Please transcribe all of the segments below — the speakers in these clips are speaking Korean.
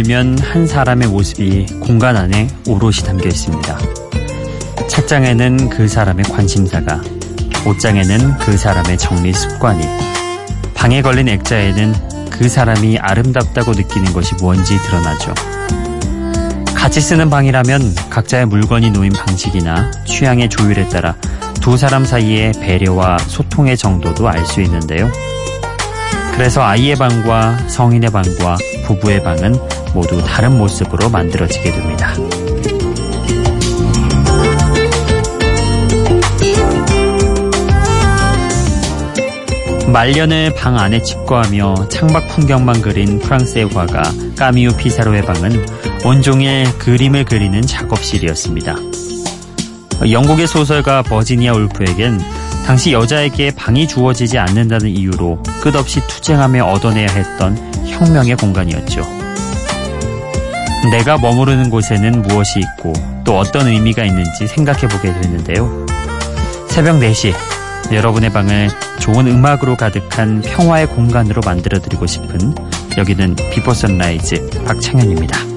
열면 한 사람의 모습이 공간 안에 오롯이 담겨 있습니다. 책장에는 그 사람의 관심사가, 옷장에는 그 사람의 정리 습관이, 방에 걸린 액자에는 그 사람이 아름답다고 느끼는 것이 무언지 드러나죠. 같이 쓰는 방이라면 각자의 물건이 놓인 방식이나 취향의 조율에 따라 두 사람 사이의 배려와 소통의 정도도 알 수 있는데요. 그래서 아이의 방과 성인의 방과 부부의 방은 모두 다른 모습으로 만들어지게 됩니다. 말년을 방 안에 집거하며 창밖 풍경만 그린 프랑스의 화가 까미우 피사로의 방은 온종일 그림을 그리는 작업실이었습니다. 영국의 소설가 버지니아 울프에겐 당시 여자에게 방이 주어지지 않는다는 이유로 끝없이 투쟁하며 얻어내야 했던 혁명의 공간이었죠. 내가 머무르는 곳에는 무엇이 있고 또 어떤 의미가 있는지 생각해 보게 됐는데요. 새벽 4시 여러분의 방을 좋은 음악으로 가득한 평화의 공간으로 만들어 드리고 싶은 여기는 비포 선라이즈 박창현입니다.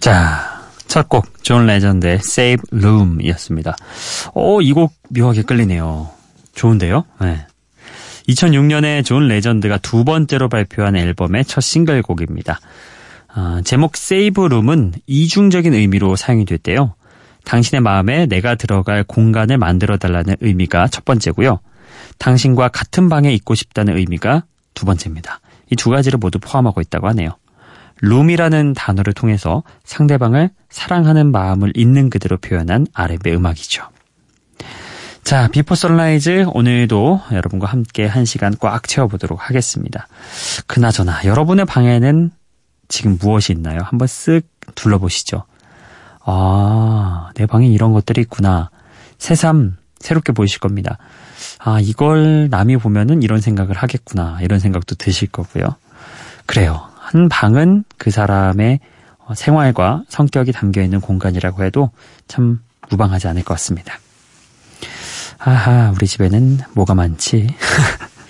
자, 첫 곡, 존 레전드의 Save Room이었습니다. 오, 이 곡 묘하게 끌리네요. 좋은데요? 네. 2006년에 존 레전드가 두 번째로 발표한 앨범의 첫 싱글곡입니다. 아, 제목 Save Room은 이중적인 의미로 사용이 됐대요. 당신의 마음에 내가 들어갈 공간을 만들어 달라는 의미가 첫 번째고요. 당신과 같은 방에 있고 싶다는 의미가 두 번째입니다. 이 두 가지를 모두 포함하고 있다고 하네요. 룸이라는 단어를 통해서 상대방을 사랑하는 마음을 있는 그대로 표현한 R&B 음악이죠. 자, 비포 선라이즈 오늘도 여러분과 함께 한 시간 꽉 채워보도록 하겠습니다. 그나저나 여러분의 방에는 지금 무엇이 있나요? 한번 쓱 둘러보시죠. 아, 내 방에 이런 것들이 있구나. 새삼 새롭게 보이실 겁니다. 아, 이걸 남이 보면은 이런 생각을 하겠구나. 이런 생각도 드실 거고요. 그래요. 한 방은 그 사람의 어, 생활과 성격이 담겨 있는 공간이라고 해도 참 무방하지 않을 것 같습니다. 아하, 우리 집에는 뭐가 많지?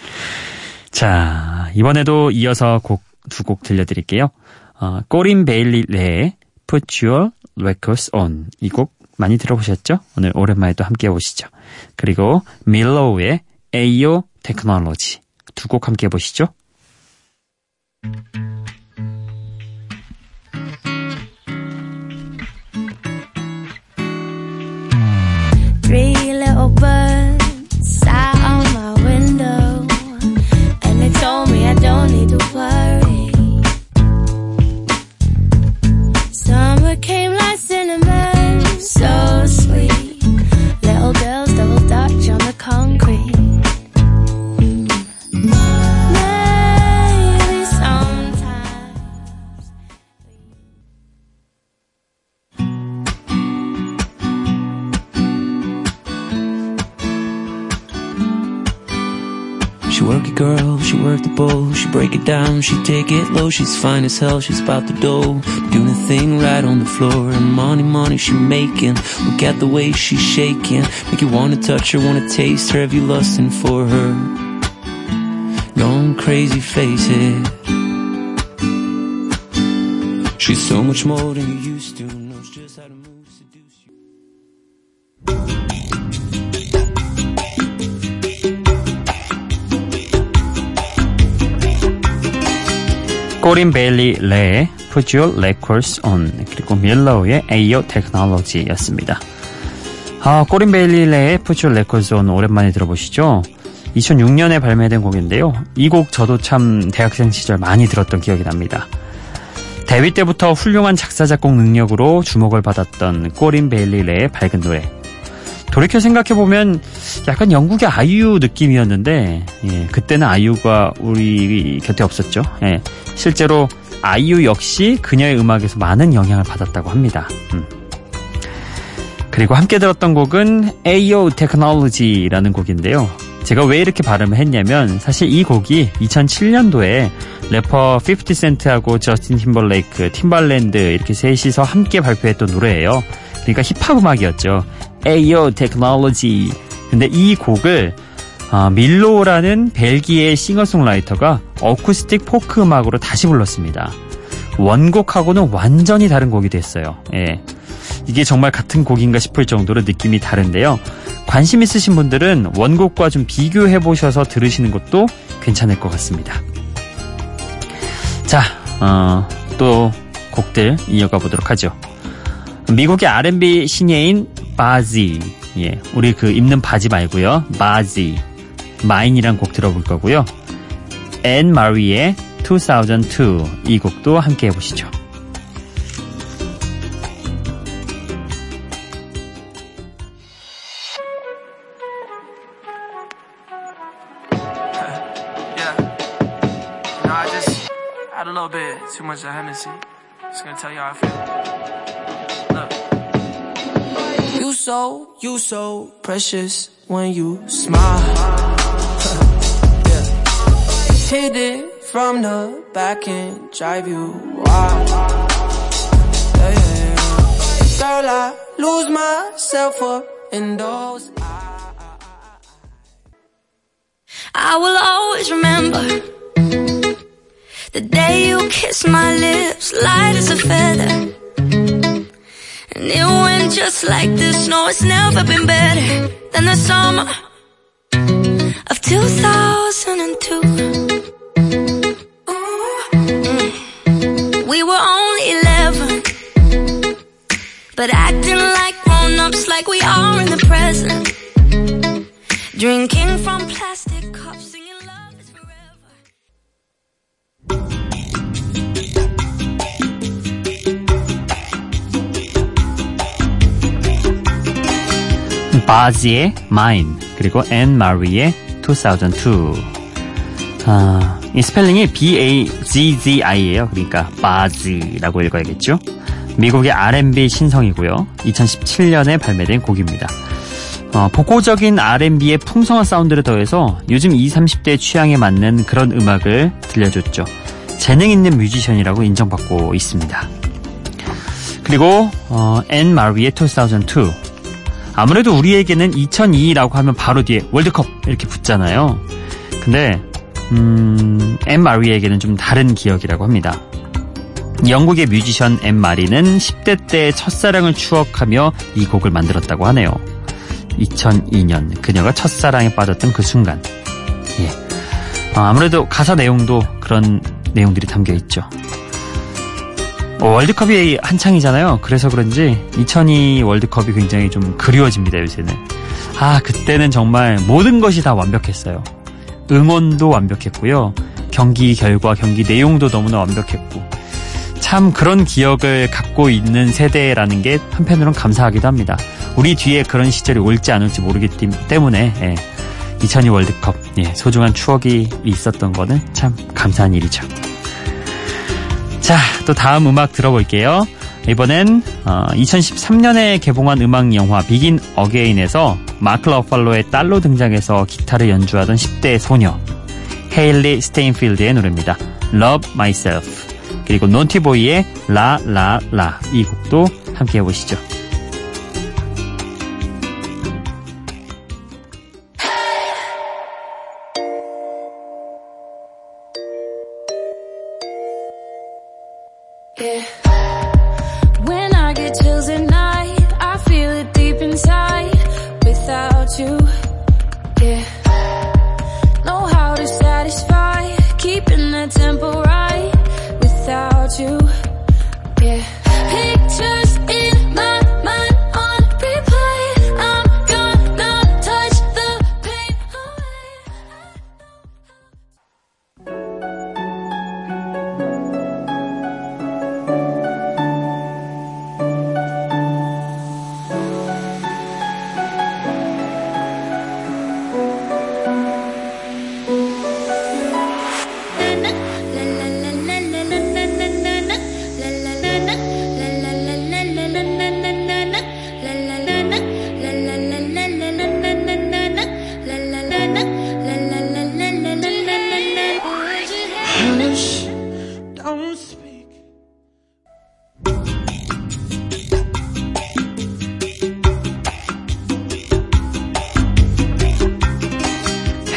자, 이번에도 이어서 곡, 두곡 들려드릴게요. 어, 꼬린 베일리 레의 Put Your Records On. 이 곡 많이 들어보셨죠? 오늘 오랜만에 또 함께 보시죠. 그리고 밀로우의 AO Technology. 두곡 함께 보시죠. Work it girl, she work the bowl, she break it down, she take it low, she's fine as hell, she's about the dough, doing a thing right on the floor, and money, money she making, look at the way she's shaking, make you wanna touch her, wanna taste her, have you lusting for her, going crazy, face it, she's so much more than you used to, 꼬린 베일리 레의 Put Your Records On 그리고 밀로우의 Ayo Technology였습니다. 아, 꼬린 베일리 레의 Put Your Records On 오랜만에 들어보시죠? 2006년에 발매된 곡인데요. 이 곡 저도 참 대학생 시절 많이 들었던 기억이 납니다. 데뷔 때부터 훌륭한 작사 작곡 능력으로 주목을 받았던 꼬린 베일리 레의 밝은 노래. 돌이켜 생각해 보면 약간 영국의 아이유 느낌이었는데, 예, 그때는 아이유가 우리 곁에 없었죠. 예, 실제로 아이유 역시 그녀의 음악에서 많은 영향을 받았다고 합니다. 음. 그리고 함께 들었던 곡은 AO Technology라는 곡인데요. 제가 왜 이렇게 발음을 했냐면 사실 이 곡이 2007년도에 래퍼 50센트하고 저스틴 팀벌레이크, 팀발랜드 이렇게 셋이서 함께 발표했던 노래예요. 그러니까 힙합 음악이었죠. Ayo Technology. 근데 이 곡을 어, 밀로라는 벨기에 싱어송라이터가 어쿠스틱 포크 음악으로 다시 불렀습니다. 원곡하고는 완전히 다른 곡이 됐어요. 예. 이게 정말 같은 곡인가 싶을 정도로 느낌이 다른데요. 관심 있으신 분들은 원곡과 좀 비교해 보셔서 들으시는 것도 괜찮을 것 같습니다. 자, 어, 또 곡들 이어가 보도록 하죠. 미국의 R&B 신예인 바지. 예, 우리 그 입는 바지 말고요. 바지. 마인이란 곡 들어볼 거고요. 앤 마리의 2002. 이 곡도 함께 해보시죠. So, you so precious when you smile. yeah. Hit it from the back and drive you wild. Yeah, yeah. Girl, I lose myself up in those eyes. I will always remember the day you kissed my lips, light as a feather. And it went just like this. No, it's never been better than the summer of 2002. Mm. We were only 11, but acting like grown ups, like we are in the present. Drinking from plastic cups. 바지의 Mine 그리고 앤 마리의 2002 아, 이 스펠링이 B-A-Z-Z-I예요. 그러니까 바지라고 읽어야겠죠. 미국의 R&B 신성이고요. 2017년에 발매된 곡입니다. 어, 복고적인 R&B의 풍성한 사운드를 더해서 요즘 20, 30대 취향에 맞는 그런 음악을 들려줬죠. 재능 있는 뮤지션이라고 인정받고 있습니다. 그리고 어, 앤 마리의 2002 아무래도 우리에게는 2002라고 하면 바로 뒤에 월드컵 이렇게 붙잖아요. 근데 음, 앤 마리에게는 좀 다른 기억이라고 합니다. 영국의 뮤지션 앤 마리는 10대 때 첫사랑을 추억하며 이 곡을 만들었다고 하네요. 2002년 그녀가 첫사랑에 빠졌던 그 순간. 예. 어, 아무래도 가사 내용도 그런 내용들이 담겨 있죠. 어, 월드컵이 한창이잖아요. 그래서 그런지 2002 월드컵이 굉장히 좀 그리워집니다, 요새는. 아, 그때는 정말 모든 것이 다 완벽했어요. 응원도 완벽했고요. 경기 결과, 경기 내용도 너무나 완벽했고. 참 그런 기억을 갖고 있는 세대라는 게 한편으론 감사하기도 합니다. 우리 뒤에 그런 시절이 올지 않을지 모르기 때문에 예, 2002 월드컵 예, 소중한 추억이 있었던 거는 참 감사한 일이죠. 자, 또 다음 음악 들어볼게요. 이번엔 어, 2013년에 개봉한 음악 영화 비긴 어게인에서 마크 러팔로의 딸로 등장해서 기타를 연주하던 10대 소녀 헤일리 스테인필드의 노래입니다. Love Myself 그리고 노티보이의 La La La 이 곡도 함께 해보시죠.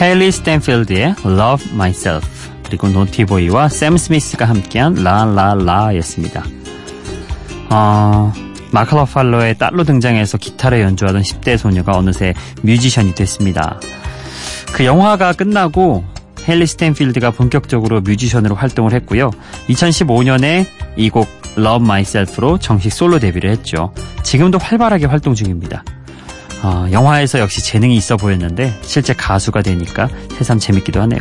헤일리 스탠필드의 Love Myself 그리고 노티보이와 샘 스미스가 함께한 La La La였습니다. 어, 마크 러팔로의 딸로 등장해서 기타를 연주하던 10대 소녀가 어느새 뮤지션이 됐습니다. 그 영화가 끝나고 헤일리 스탠필드가 본격적으로 뮤지션으로 활동을 했고요. 2015년에 이 곡 Love Myself로 정식 솔로 데뷔를 했죠. 지금도 활발하게 활동 중입니다. 어, 영화에서 역시 재능이 있어 보였는데 실제 가수가 되니까 새삼 재밌기도 하네요.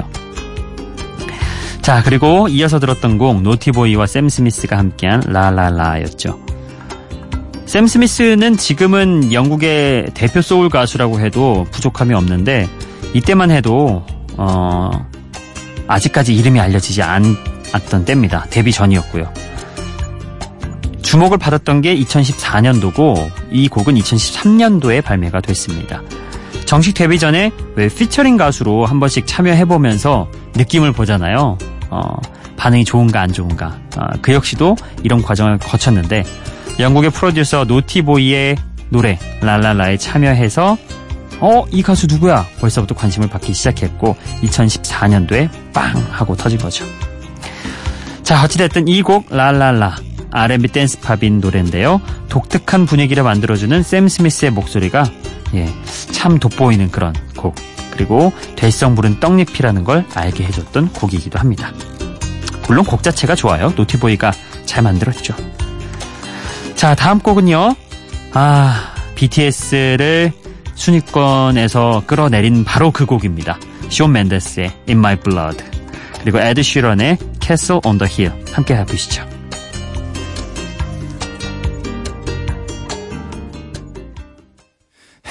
자, 그리고 이어서 들었던 곡 노티보이와 샘 스미스가 함께한 라라라였죠. 샘 스미스는 지금은 영국의 대표 소울 가수라고 해도 부족함이 없는데 이때만 해도 어, 아직까지 이름이 알려지지 않았던 때입니다. 데뷔 전이었고요. 주목을 받았던 게 2014년도고 이 곡은 2013년도에 발매가 됐습니다. 정식 데뷔 전에 왜 피처링 가수로 한 번씩 참여해보면서 느낌을 보잖아요. 어, 반응이 좋은가 안 좋은가. 어, 그 역시도 이런 과정을 거쳤는데 영국의 프로듀서 노티보이의 노래 랄랄라에 참여해서 어, 이 가수 누구야? 벌써부터 관심을 받기 시작했고 2014년도에 빵 하고 터진 거죠. 자, 어찌됐든 이 곡 La La La R&B 댄스 팝인 노래인데요. 독특한 분위기를 만들어주는 샘 스미스의 목소리가 예, 참 돋보이는 그런 곡. 그리고 될성 부른 떡잎이라는 걸 알게 해줬던 곡이기도 합니다. 물론 곡 자체가 좋아요. 노티보이가 잘 만들었죠. 자, 다음 곡은요. 아, BTS를 순위권에서 끌어내린 바로 그 곡입니다. 쇼 맨데스의 In My Blood 그리고 에드 쉬런의 Castle on the Hill 함께 해보시죠.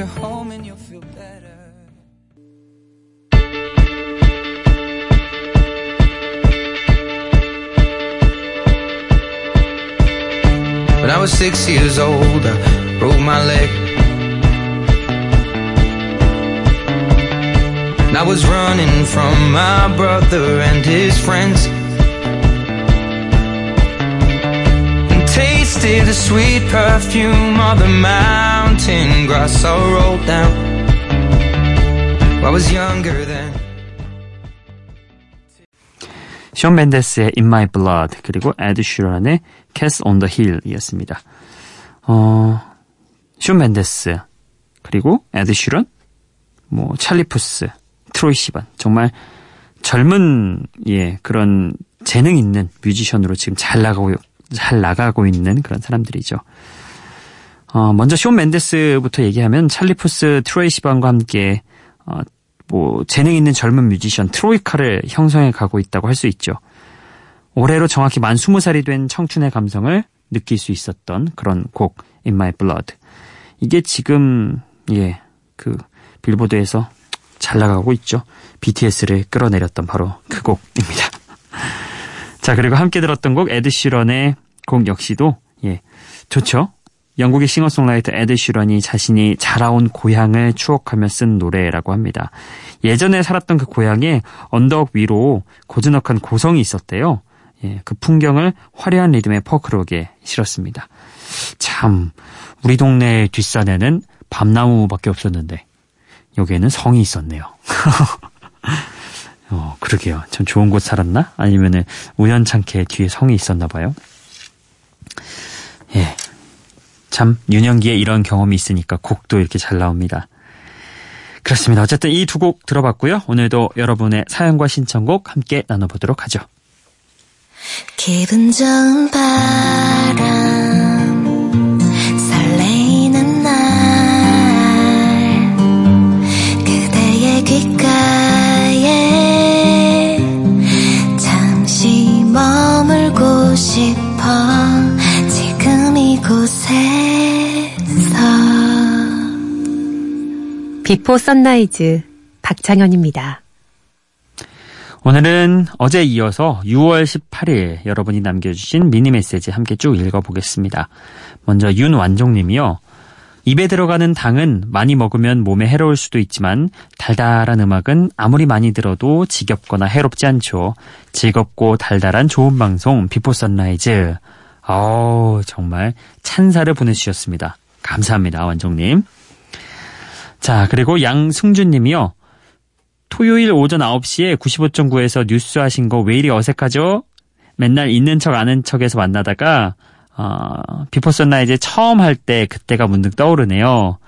Her home and you'll feel better. When I was six years old, I broke my leg. I was running from my brother and his friends. And tasted the sweet perfume of the mountain grass I rolled down. I was younger then. 션 멘데스의 In My Blood 그리고 에드 슈런의 Cast on the Hill이었습니다. 어, 션 멘데스 그리고 에드 시런, 뭐 찰리 푸스, 트로이 시반 정말 젊은 예 그런 재능 있는 뮤지션으로 지금 잘 나가고 잘 나가고 있는 그런 사람들이죠. 어, 먼저 션 멘데스부터 얘기하면 찰리 푸스, 트로이 시반과 함께 어, 뭐 재능 있는 젊은 뮤지션 트로이카를 형성해 가고 있다고 할 수 있죠. 올해로 정확히 만 20살이 된 청춘의 감성을 느낄 수 있었던 그런 곡 In My Blood. 이게 지금 예, 그 빌보드에서 잘 나가고 있죠. BTS를 끌어내렸던 바로 그 곡입니다. 자, 그리고 함께 들었던 곡 에드 시런의 곡 역시도 예, 좋죠. 영국의 싱어송라이터 에드 시런이 자신이 자라온 고향을 추억하며 쓴 노래라고 합니다. 예전에 살았던 그 고향에 언덕 위로 고즈넉한 고성이 있었대요. 예, 그 풍경을 화려한 리듬의 포크록에 실었습니다. 참, 우리 동네 뒷산에는 밤나무밖에 없었는데 여기에는 성이 있었네요. 어, 그러게요. 참 좋은 곳 살았나? 아니면은 우연찮게 뒤에 성이 있었나 봐요. 예. 참 윤영기에 이런 경험이 있으니까 곡도 이렇게 잘 나옵니다. 그렇습니다. 어쨌든 이 두 곡 들어봤고요. 오늘도 여러분의 사연과 신청곡 함께 나눠보도록 하죠. 기분 좋은 바람 비포 선라이즈 박창현입니다. 오늘은 어제 이어서 6월 18일 여러분이 남겨주신 미니 메시지 함께 쭉 읽어보겠습니다. 먼저 윤완종님이요. 입에 들어가는 당은 많이 먹으면 몸에 해로울 수도 있지만 달달한 음악은 아무리 많이 들어도 지겹거나 해롭지 않죠. 즐겁고 달달한 좋은 방송 비포 선라이즈. 어우 정말 찬사를 보내주셨습니다. 감사합니다 완종님. 자 그리고 양승준 님이요. 토요일 오전 9시에 95.9에서 뉴스 하신 거 왜 이리 어색하죠? 맨날 있는 척 아는 척에서 만나다가 어, 비포 선라이즈 처음 할 때 그때가 문득 떠오르네요.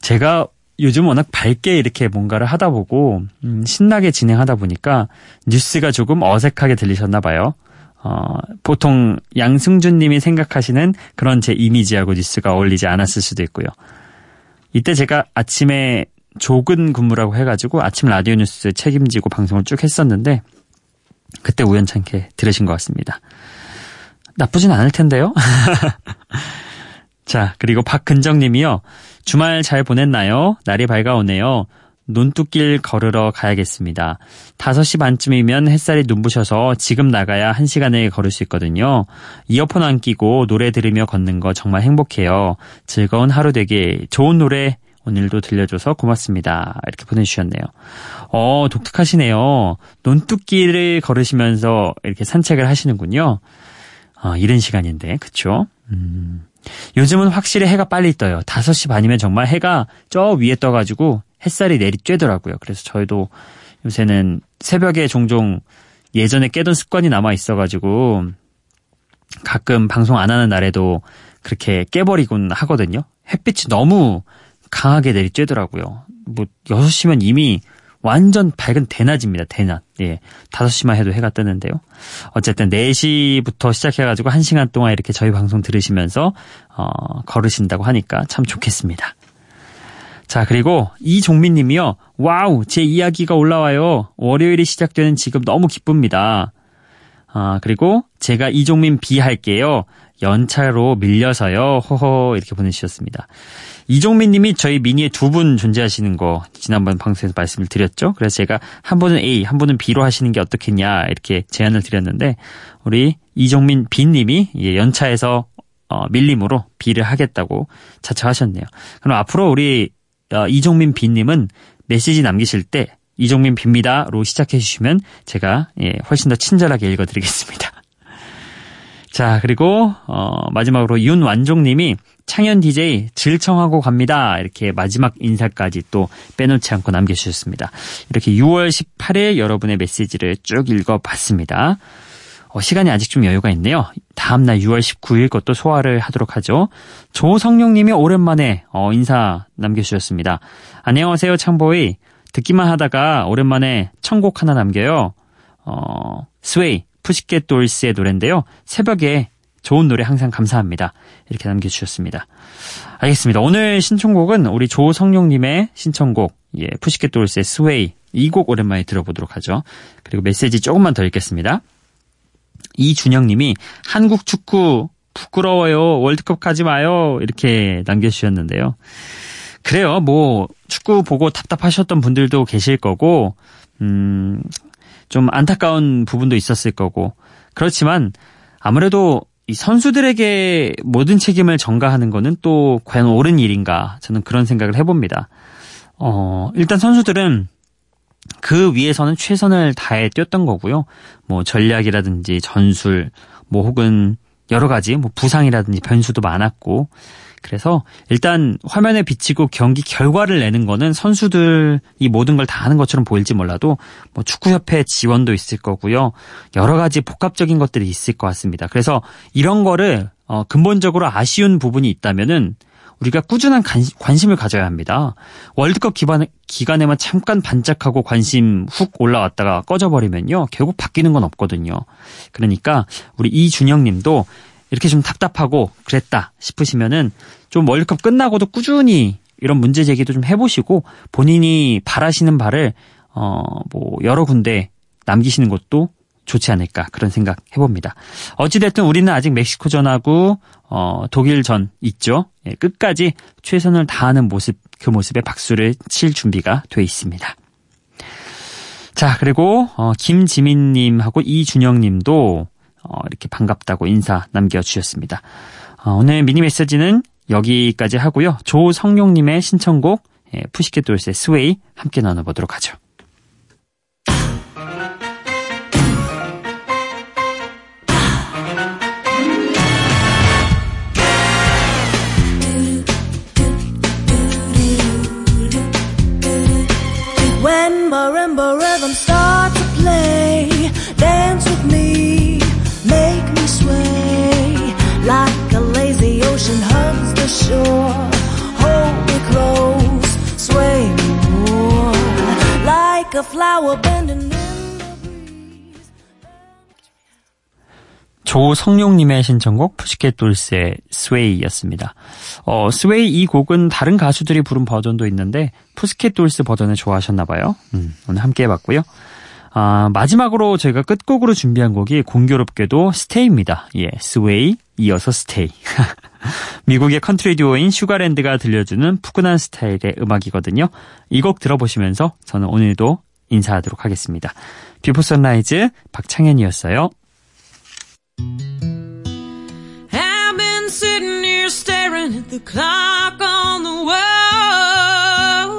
제가 요즘 워낙 밝게 이렇게 뭔가를 하다 보고 음, 신나게 진행하다 보니까 뉴스가 조금 어색하게 들리셨나 봐요. 어, 보통 양승준 님이 생각하시는 그런 제 이미지하고 뉴스가 어울리지 않았을 수도 있고요. 이때 제가 아침에 조근 근무라고 해가지고 아침 라디오 뉴스 책임지고 방송을 쭉 했었는데 그때 우연찮게 들으신 것 같습니다. 나쁘진 않을 텐데요. 자, 그리고 박근정 님이요. 주말 잘 보냈나요? 날이 밝아오네요. 논뚝길 걸으러 가야겠습니다. 5시 반쯤이면 햇살이 눈부셔서 지금 나가야 1시간에 걸을 수 있거든요. 이어폰 안 끼고 노래 들으며 걷는 거 정말 행복해요. 즐거운 하루 되게 좋은 노래 오늘도 들려줘서 고맙습니다. 이렇게 보내주셨네요. 어, 독특하시네요. 논뚝길을 걸으시면서 이렇게 산책을 하시는군요. 어, 이른 시간인데, 그쵸? 음, 요즘은 확실히 해가 빨리 떠요. 5시 반이면 정말 해가 저 위에 떠가지고 햇살이 내리쬐더라고요. 그래서 저희도 요새는 새벽에 종종 예전에 깨던 습관이 남아 있어가지고 가끔 방송 안 하는 날에도 그렇게 깨버리곤 하거든요. 햇빛이 너무 강하게 내리쬐더라고요. 뭐 6시면 이미 완전 밝은 대낮입니다. 대낮. 예. 5시만 해도 해가 뜨는데요. 어쨌든 4시부터 시작해가지고 1시간 동안 이렇게 저희 방송 들으시면서, 어, 걸으신다고 하니까 참 좋겠습니다. 자, 그리고 이종민 님이요. Wow, 제 이야기가 올라와요. 월요일이 시작되는 지금 너무 기쁩니다. 아, 그리고 제가 이종민 비 할게요. 연차로 밀려서요. 호호 이렇게 보내주셨습니다. 이종민 님이 저희 미니에 두 분 존재하시는 거 지난번 방송에서 말씀을 드렸죠. 그래서 제가 한 분은 A, 한 분은 B로 하시는 게 어떻겠냐 이렇게 제안을 드렸는데 우리 이종민 B 님이 연차에서 어, 밀림으로 B를 하겠다고 자처하셨네요. 그럼 앞으로 우리 어, 이종민 B 님은 메시지 남기실 때 이종민 빕니다로 시작해 주시면 제가 예, 훨씬 더 친절하게 읽어드리겠습니다. 자 그리고 어, 마지막으로 윤완종님이 창현 DJ 질청하고 갑니다. 이렇게 마지막 인사까지 또 빼놓지 않고 남겨주셨습니다. 이렇게 6월 18일 여러분의 메시지를 쭉 읽어봤습니다. 어, 시간이 아직 좀 여유가 있네요. 다음날 6월 19일 것도 소화를 하도록 하죠. 조성룡님이 오랜만에 어, 인사 남겨주셨습니다. 안녕하세요 창보이. 듣기만 하다가 오랜만에 신청곡 하나 남겨요. 어, Sway, 푸시캣 돌스의 노래인데요. 새벽에 좋은 노래 항상 감사합니다. 이렇게 남겨주셨습니다. 알겠습니다. 오늘 신청곡은 우리 조성룡님의 신청곡, 예, 푸시캣 돌스의 Sway. 이 곡 오랜만에 들어보도록 하죠. 그리고 메시지 조금만 더 읽겠습니다. 이준영님이 한국 축구 부끄러워요. 월드컵 가지 마요. 이렇게 남겨주셨는데요. 그래요. 뭐 축구 보고 답답하셨던 분들도 계실 거고, 음, 좀 안타까운 부분도 있었을 거고. 그렇지만 아무래도 이 선수들에게 모든 책임을 전가하는 거는 또 과연 옳은 일인가 저는 그런 생각을 해봅니다. 어, 일단 선수들은 그 위에서는 최선을 다해 뛰었던 거고요. 뭐 전략이라든지 전술, 뭐 혹은 여러 가지 뭐 부상이라든지 변수도 많았고 그래서 일단 화면에 비치고 경기 결과를 내는 거는 선수들이 모든 걸 다 하는 것처럼 보일지 몰라도 뭐 축구협회 지원도 있을 거고요. 여러 가지 복합적인 것들이 있을 것 같습니다. 그래서 이런 거를 어 근본적으로 아쉬운 부분이 있다면은 우리가 꾸준한 관심, 을 가져야 합니다. 월드컵 기반, 기간에만 잠깐 반짝하고 관심 훅 올라왔다가 꺼져버리면요. 결국 바뀌는 건 없거든요. 그러니까 우리 이준영 님도 이렇게 좀 답답하고 그랬다 싶으시면은 좀 월드컵 끝나고도 꾸준히 이런 문제 제기도 좀 해보시고 본인이 바라시는 바를 어 뭐 여러 군데 남기시는 것도 좋지 않을까 그런 생각 해봅니다. 어찌됐든 우리는 아직 멕시코전하고 어, 독일전 있죠. 예, 끝까지 최선을 다하는 모습 그 모습에 박수를 칠 준비가 돼 있습니다. 자 그리고 어, 김지민님하고 이준영님도 어, 이렇게 반갑다고 인사 남겨주셨습니다. 어, 오늘 미니 메시지는 여기까지 하고요. 조성용님의 신청곡 예, 푸시켓 돌스의 스웨이 함께 나눠보도록 하죠. Marimba rhythms start to play, dance with me, make me sway. Like a lazy ocean hugs the shore. Hold me close, sway me more. Like a flower bending 조성용님의 신청곡 푸시켓 돌스의 스웨이였습니다. 어, 스웨이 이 곡은 다른 가수들이 부른 버전도 있는데 푸시켓 돌스 버전을 좋아하셨나봐요. 음, 오늘 함께 해봤고요. 아, 마지막으로 저희가 끝곡으로 준비한 곡이 공교롭게도 Stay입니다. 예, Sway 이어서 Stay. 미국의 컨트리 듀오인 슈가랜드가 들려주는 푸근한 스타일의 음악이거든요. 이 곡 들어보시면서 저는 오늘도 인사하도록 하겠습니다. 비포 선라이즈 박창현이었어요. I've been sitting here staring at the clock on the wall.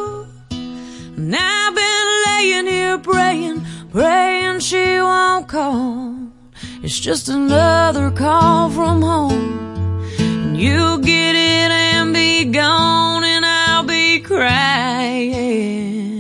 And I've been laying here praying, praying she won't call. It's just another call from home. And you'll get it and be gone, and I'll be crying.